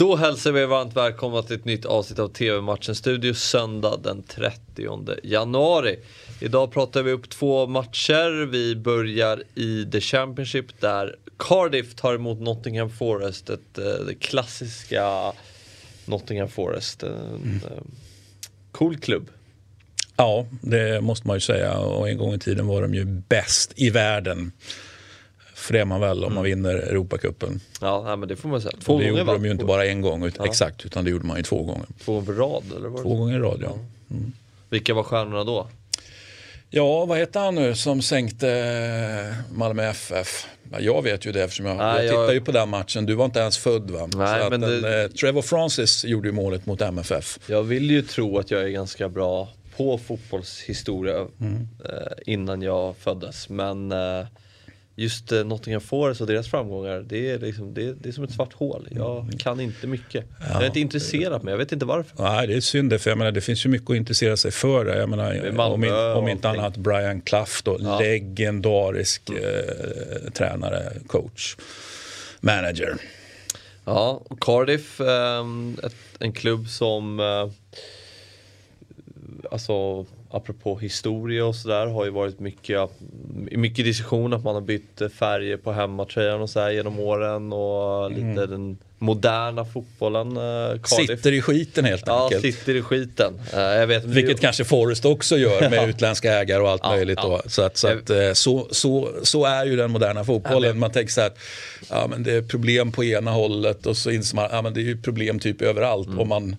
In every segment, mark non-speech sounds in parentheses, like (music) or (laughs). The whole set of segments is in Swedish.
Då hälsar vi er varmt välkomna till ett nytt avsnitt av TV-matchen Studio söndag den 30 januari. Idag pratar vi upp två matcher. Vi börjar i The Championship där Cardiff tar emot Nottingham Forest. Ett, eh, det klassiska Nottingham Forest. En mm. cool klubb. Ja, det måste man ju säga. Och en gång i tiden var de ju bäst i världen. För det är man väl om man mm. vinner Europacupen. Ja, men det får man säga. Två det gjorde de ju inte bara en gång, ja. exakt, utan det gjorde man ju två gånger. Två gånger på rad? Eller var två gånger i rad, ja. Mm. Vilka var stjärnorna då? Ja, vad heter han nu som sänkte Malmö FF? Jag vet ju det eftersom jag, Nej, jag tittade ju på den matchen. Du var inte ens född va? Nej, men den, det... eh, Trevor Francis gjorde ju målet mot MFF. Jag vill ju tro att jag är ganska bra på fotbollshistoria mm. eh, innan jag föddes. Men eh, just eh, Nottingham Forest och deras framgångar, det är, liksom, det, det är som ett svart hål. Jag mm. kan inte mycket. Ja. Jag är inte intresserad mig, jag vet inte varför. Nej, det är synd för jag menar, det finns ju mycket att intressera sig för. Jag menar, Malmö, om, om inte annat Brian Clough då, ja. legendarisk eh, tränare, coach, manager. Ja, Cardiff, eh, ett, en klubb som eh, alltså apropå historia och sådär har ju varit mycket, mycket diskussion att man har bytt färger på hemmatröjan och så här genom åren och lite mm. den moderna fotbollen. Eh, sitter i skiten helt ja, enkelt. Ja, sitter i skiten. Eh, jag vet, Vilket det... kanske Forrest också gör med (laughs) utländska ägare och allt ja, möjligt. Ja. Så, att, så, att, eh, så, så, så, är ju den moderna fotbollen. Man tänker så här, ja, men det är problem på ena hållet och så inser man att ja, det är ju problem typ överallt. Mm. Och man,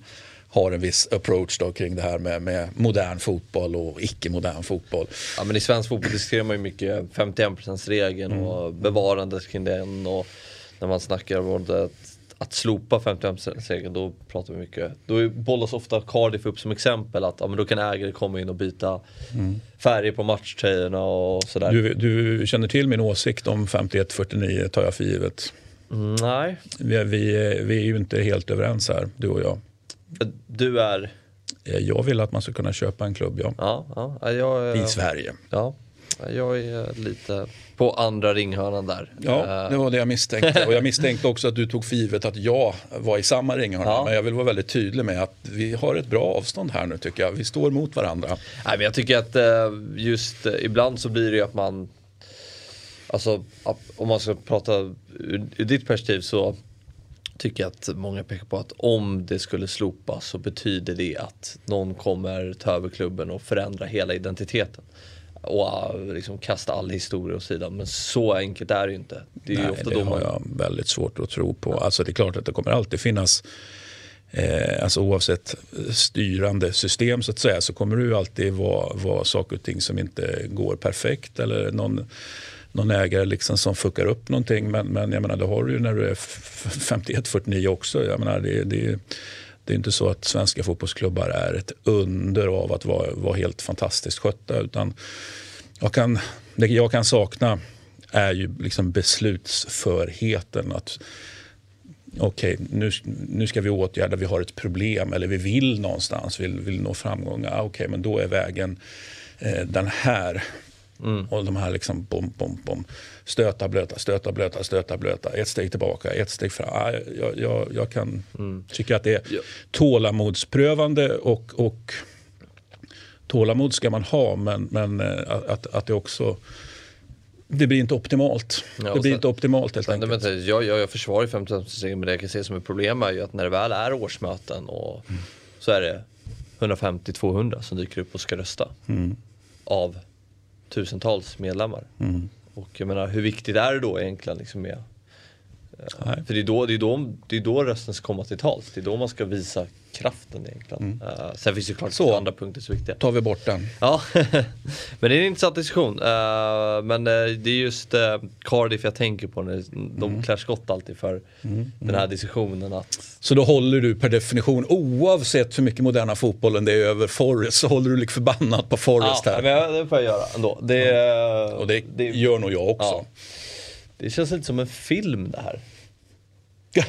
har en viss approach då kring det här med, med modern fotboll och icke-modern fotboll. Ja men i svensk fotboll diskuterar man ju mycket 51%-regeln mm. och bevarandet kring den och när man snackar om det att slopa 55-regeln, då pratar vi mycket. Då bollas ofta Cardiff upp som exempel att ja, men då kan ägare komma in och byta mm. färger på matchtröjorna och sådär. Du, du, känner till min åsikt om 51-49 tar jag för givet. Mm, nej. Vi, vi, vi är ju inte helt överens här, du och jag. Du är? Eh, jag vill att man ska kunna köpa en klubb, ja. ja, ja jag, I Sverige. Ja, jag är lite på andra ringhörnan där. Ja, det var det jag misstänkte. Och jag misstänkte också att du tog för givet att jag var i samma ringhörna. Ja. Men jag vill vara väldigt tydlig med att vi har ett bra avstånd här nu tycker jag. Vi står mot varandra. Nej, men jag tycker att eh, just eh, ibland så blir det ju att man Alltså om man ska prata ur ditt perspektiv så tycker att många pekar på att om det skulle slopas så betyder det att någon kommer ta över klubben och förändra hela identiteten. Och uh, liksom kasta all historia åt sidan. Men så enkelt är det ju inte. Det, är Nej, ofta det har jag väldigt svårt att tro på. Alltså det är klart att det kommer alltid finnas Eh, alltså oavsett styrande system så att säga så kommer det ju alltid vara, vara saker och ting som inte går perfekt eller någon någon ägare liksom som fuckar upp någonting. Men, men jag menar, det har du ju när du är 51-49 också. Jag menar, det, det, det är inte så att svenska fotbollsklubbar är ett under av att vara, vara helt fantastiskt skötta. Utan jag kan, det jag kan sakna är ju liksom beslutsförheten. att Okej, okay, nu, nu ska vi åtgärda, vi har ett problem eller vi vill någonstans, vill, vill nå framgångar. Okej, okay, men då är vägen eh, den här. Mm. Och de här liksom bom, bom, bom. Stöta, blöta, stöta, blöta, stöta, blöta. Ett steg tillbaka, ett steg fram. Jag, jag, jag kan mm. tycka att det är tålamodsprövande och, och tålamod ska man ha men, men eh, att, att det också det blir inte optimalt. Ja, det blir sen, inte optimalt helt sen, enkelt. Vänta, jag, jag, jag försvarar 50 men det jag kan se som ett problem är ju att när det väl är årsmöten och mm. så är det 150-200 som dyker upp och ska rösta. Mm. Av tusentals medlemmar. Mm. Och jag menar, hur viktigt är det då egentligen liksom med Nej. För det är, då, det, är då, det är då rösten ska komma till tals. Det är då man ska visa kraften egentligen. Mm. Uh, sen finns det klart så, andra punkter som är viktiga. tar vi bort den. Ja, (laughs) men det är en intressant diskussion. Uh, men uh, det är just Cardiff jag tänker på. När de mm. klär skott alltid för mm. den här diskussionen. Att... Så då håller du per definition, oavsett hur mycket moderna fotbollen det är över Forest, så håller du lik förbannat på Forest ja, här? Ja, det får jag göra ändå. Det, Och det, det gör nog jag också. Ja. Det känns lite som en film det här. (laughs)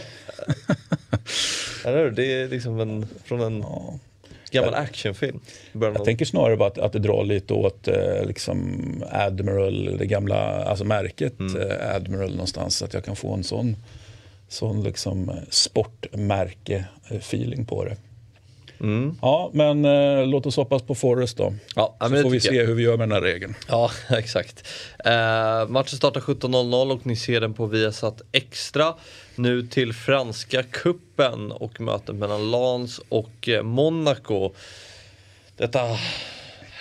Det är liksom en, från en ja. gammal actionfilm. Jag någon... tänker snarare bara att, att det drar lite åt eh, liksom Admiral, det gamla alltså märket mm. eh, Admiral någonstans. Att jag kan få en sån sån liksom sportmärke-feeling på det. Mm. Ja, men eh, låt oss hoppas på Forrest då. Ja, så får vi se jag. hur vi gör med den här regeln. Ja, (laughs) exakt. Eh, matchen startar 17.00 och ni ser den på Viasat Extra. Nu till franska kuppen och mötet mellan Lens och eh, Monaco. Detta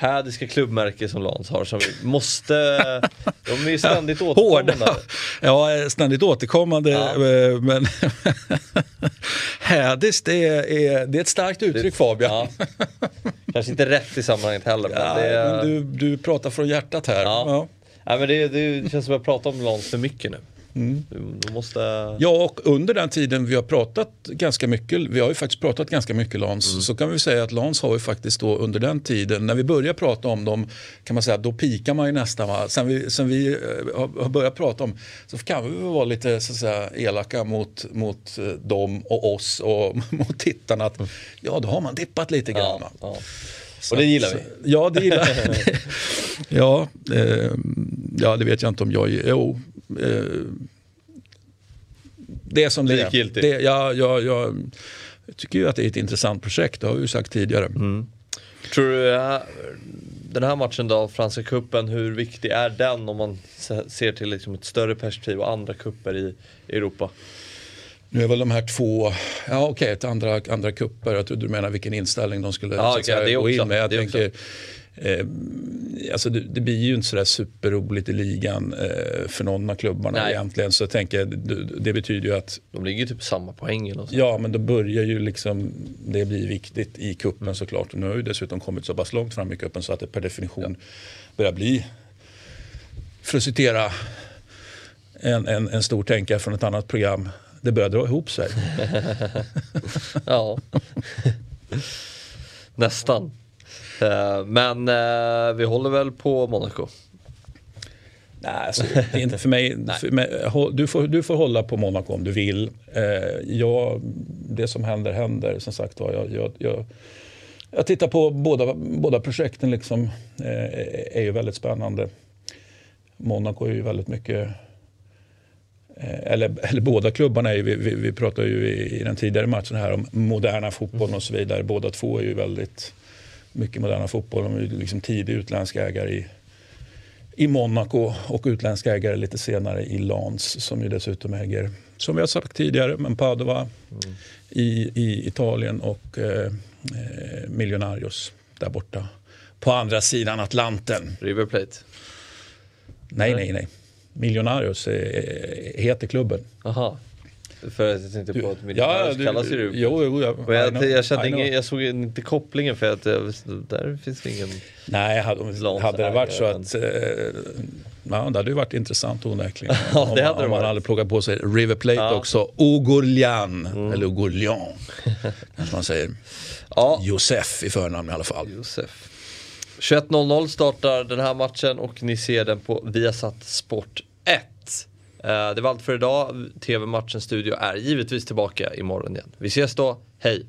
hädiska klubbmärke som Lans har som vi måste, (laughs) de är ju ständigt återkommande. Hårda. Ja, ständigt återkommande. Ja. Eh, men (laughs) hädiskt är, är, det är ett starkt uttryck det, Fabian. Ja. Kanske inte rätt i sammanhanget heller. Men ja, det, du, du pratar från hjärtat här. Ja. Ja. ja men det, det känns som att jag pratar om Lans för mycket nu. Mm. måste... Ja, och under den tiden vi har pratat ganska mycket, vi har ju faktiskt pratat ganska mycket LANS, mm. så kan vi säga att LANS har ju faktiskt då under den tiden, när vi började prata om dem, kan man säga, då pikar man ju nästan. Va? Sen vi, sen vi eh, har börjat prata om, så kan vi vara lite så att säga, elaka mot, mot eh, dem och oss och (laughs) mot tittarna. Att, ja, då har man dippat lite grann. Ja, ja. och det gillar vi. Ja, det gillar (laughs) vi. ja, eh, ja, det vet jag inte om jag... Jo, eh, det är som det är. Det, ja, ja, ja, jag tycker ju att det är ett intressant projekt, det har vi ju sagt tidigare. Mm. Tror du den här matchen då, Franska kuppen, hur viktig är den om man ser till liksom ett större perspektiv och andra kupper i Europa? Nu är väl de här två, ja okej, okay, andra, andra kupper, jag trodde du menar vilken inställning de skulle ja, okay, säga, gå in med. Jag tänker, Eh, alltså det, det, blir ju inte sådär superroligt i ligan eh, för någon av klubbarna Nej. egentligen. Så jag tänker, det, det, betyder ju att... De ligger ju typ samma poäng. Ja, men då börjar ju liksom det bli viktigt i kuppen mm. såklart. Nu har ju dessutom kommit så pass långt fram i kuppen så att det per definition ja. börjar bli, för att citera en, en, en stor tänkare från ett annat program, det börjar dra ihop sig. (laughs) ja, (laughs) nästan. Eh, men eh, vi håller väl på Monaco. Nej, alltså, det är inte för mig. (laughs) För mig du, får, du får hålla på Monaco om du vill. Eh, jag, det som händer händer. Som sagt jag, jag, jag, jag tittar på båda, båda projekten. Liksom, eh, är ju väldigt spännande. Monaco är ju väldigt mycket eller, (laughs) eller båda klubbarna, är ju, vi, vi, vi pratade ju i, i, den tidigare matchen här om moderna fotbollen och så vidare. Båda två är ju väldigt mycket moderna fotboll. De är liksom tidig utländsk ägare i, i Monaco och utländsk ägare lite senare i Lans som ju dessutom äger, som vi har sagt tidigare, men Padova mm. i, i Italien och eh, eh, Millonarios där borta på andra sidan Atlanten. River Plate? Nej, nej, nej. Millonarios heter klubben. Aha. För att jag tänkte på att Miljonärs ja, kallas ju Jo, jo, ja. jag, jag, jag, kände ingen, jag såg inte kopplingen för att där finns det ingen Nej, hade, hade det varit så att eh, Ja, det hade ju varit intressant onekligen. (laughs) ja, det hade om, om man hade plockat på sig River Plate ja. också. Ogurlian, mm. eller Ogurlian, (laughs) kanske man säger. Ja. Josef i förnamn i alla fall. Josef. 21.00 startar den här matchen och ni ser den på Viasat Sport 1. Eh, det var allt för idag. TV-matchens studio är givetvis tillbaka imorgon igen. Vi ses då. Hej!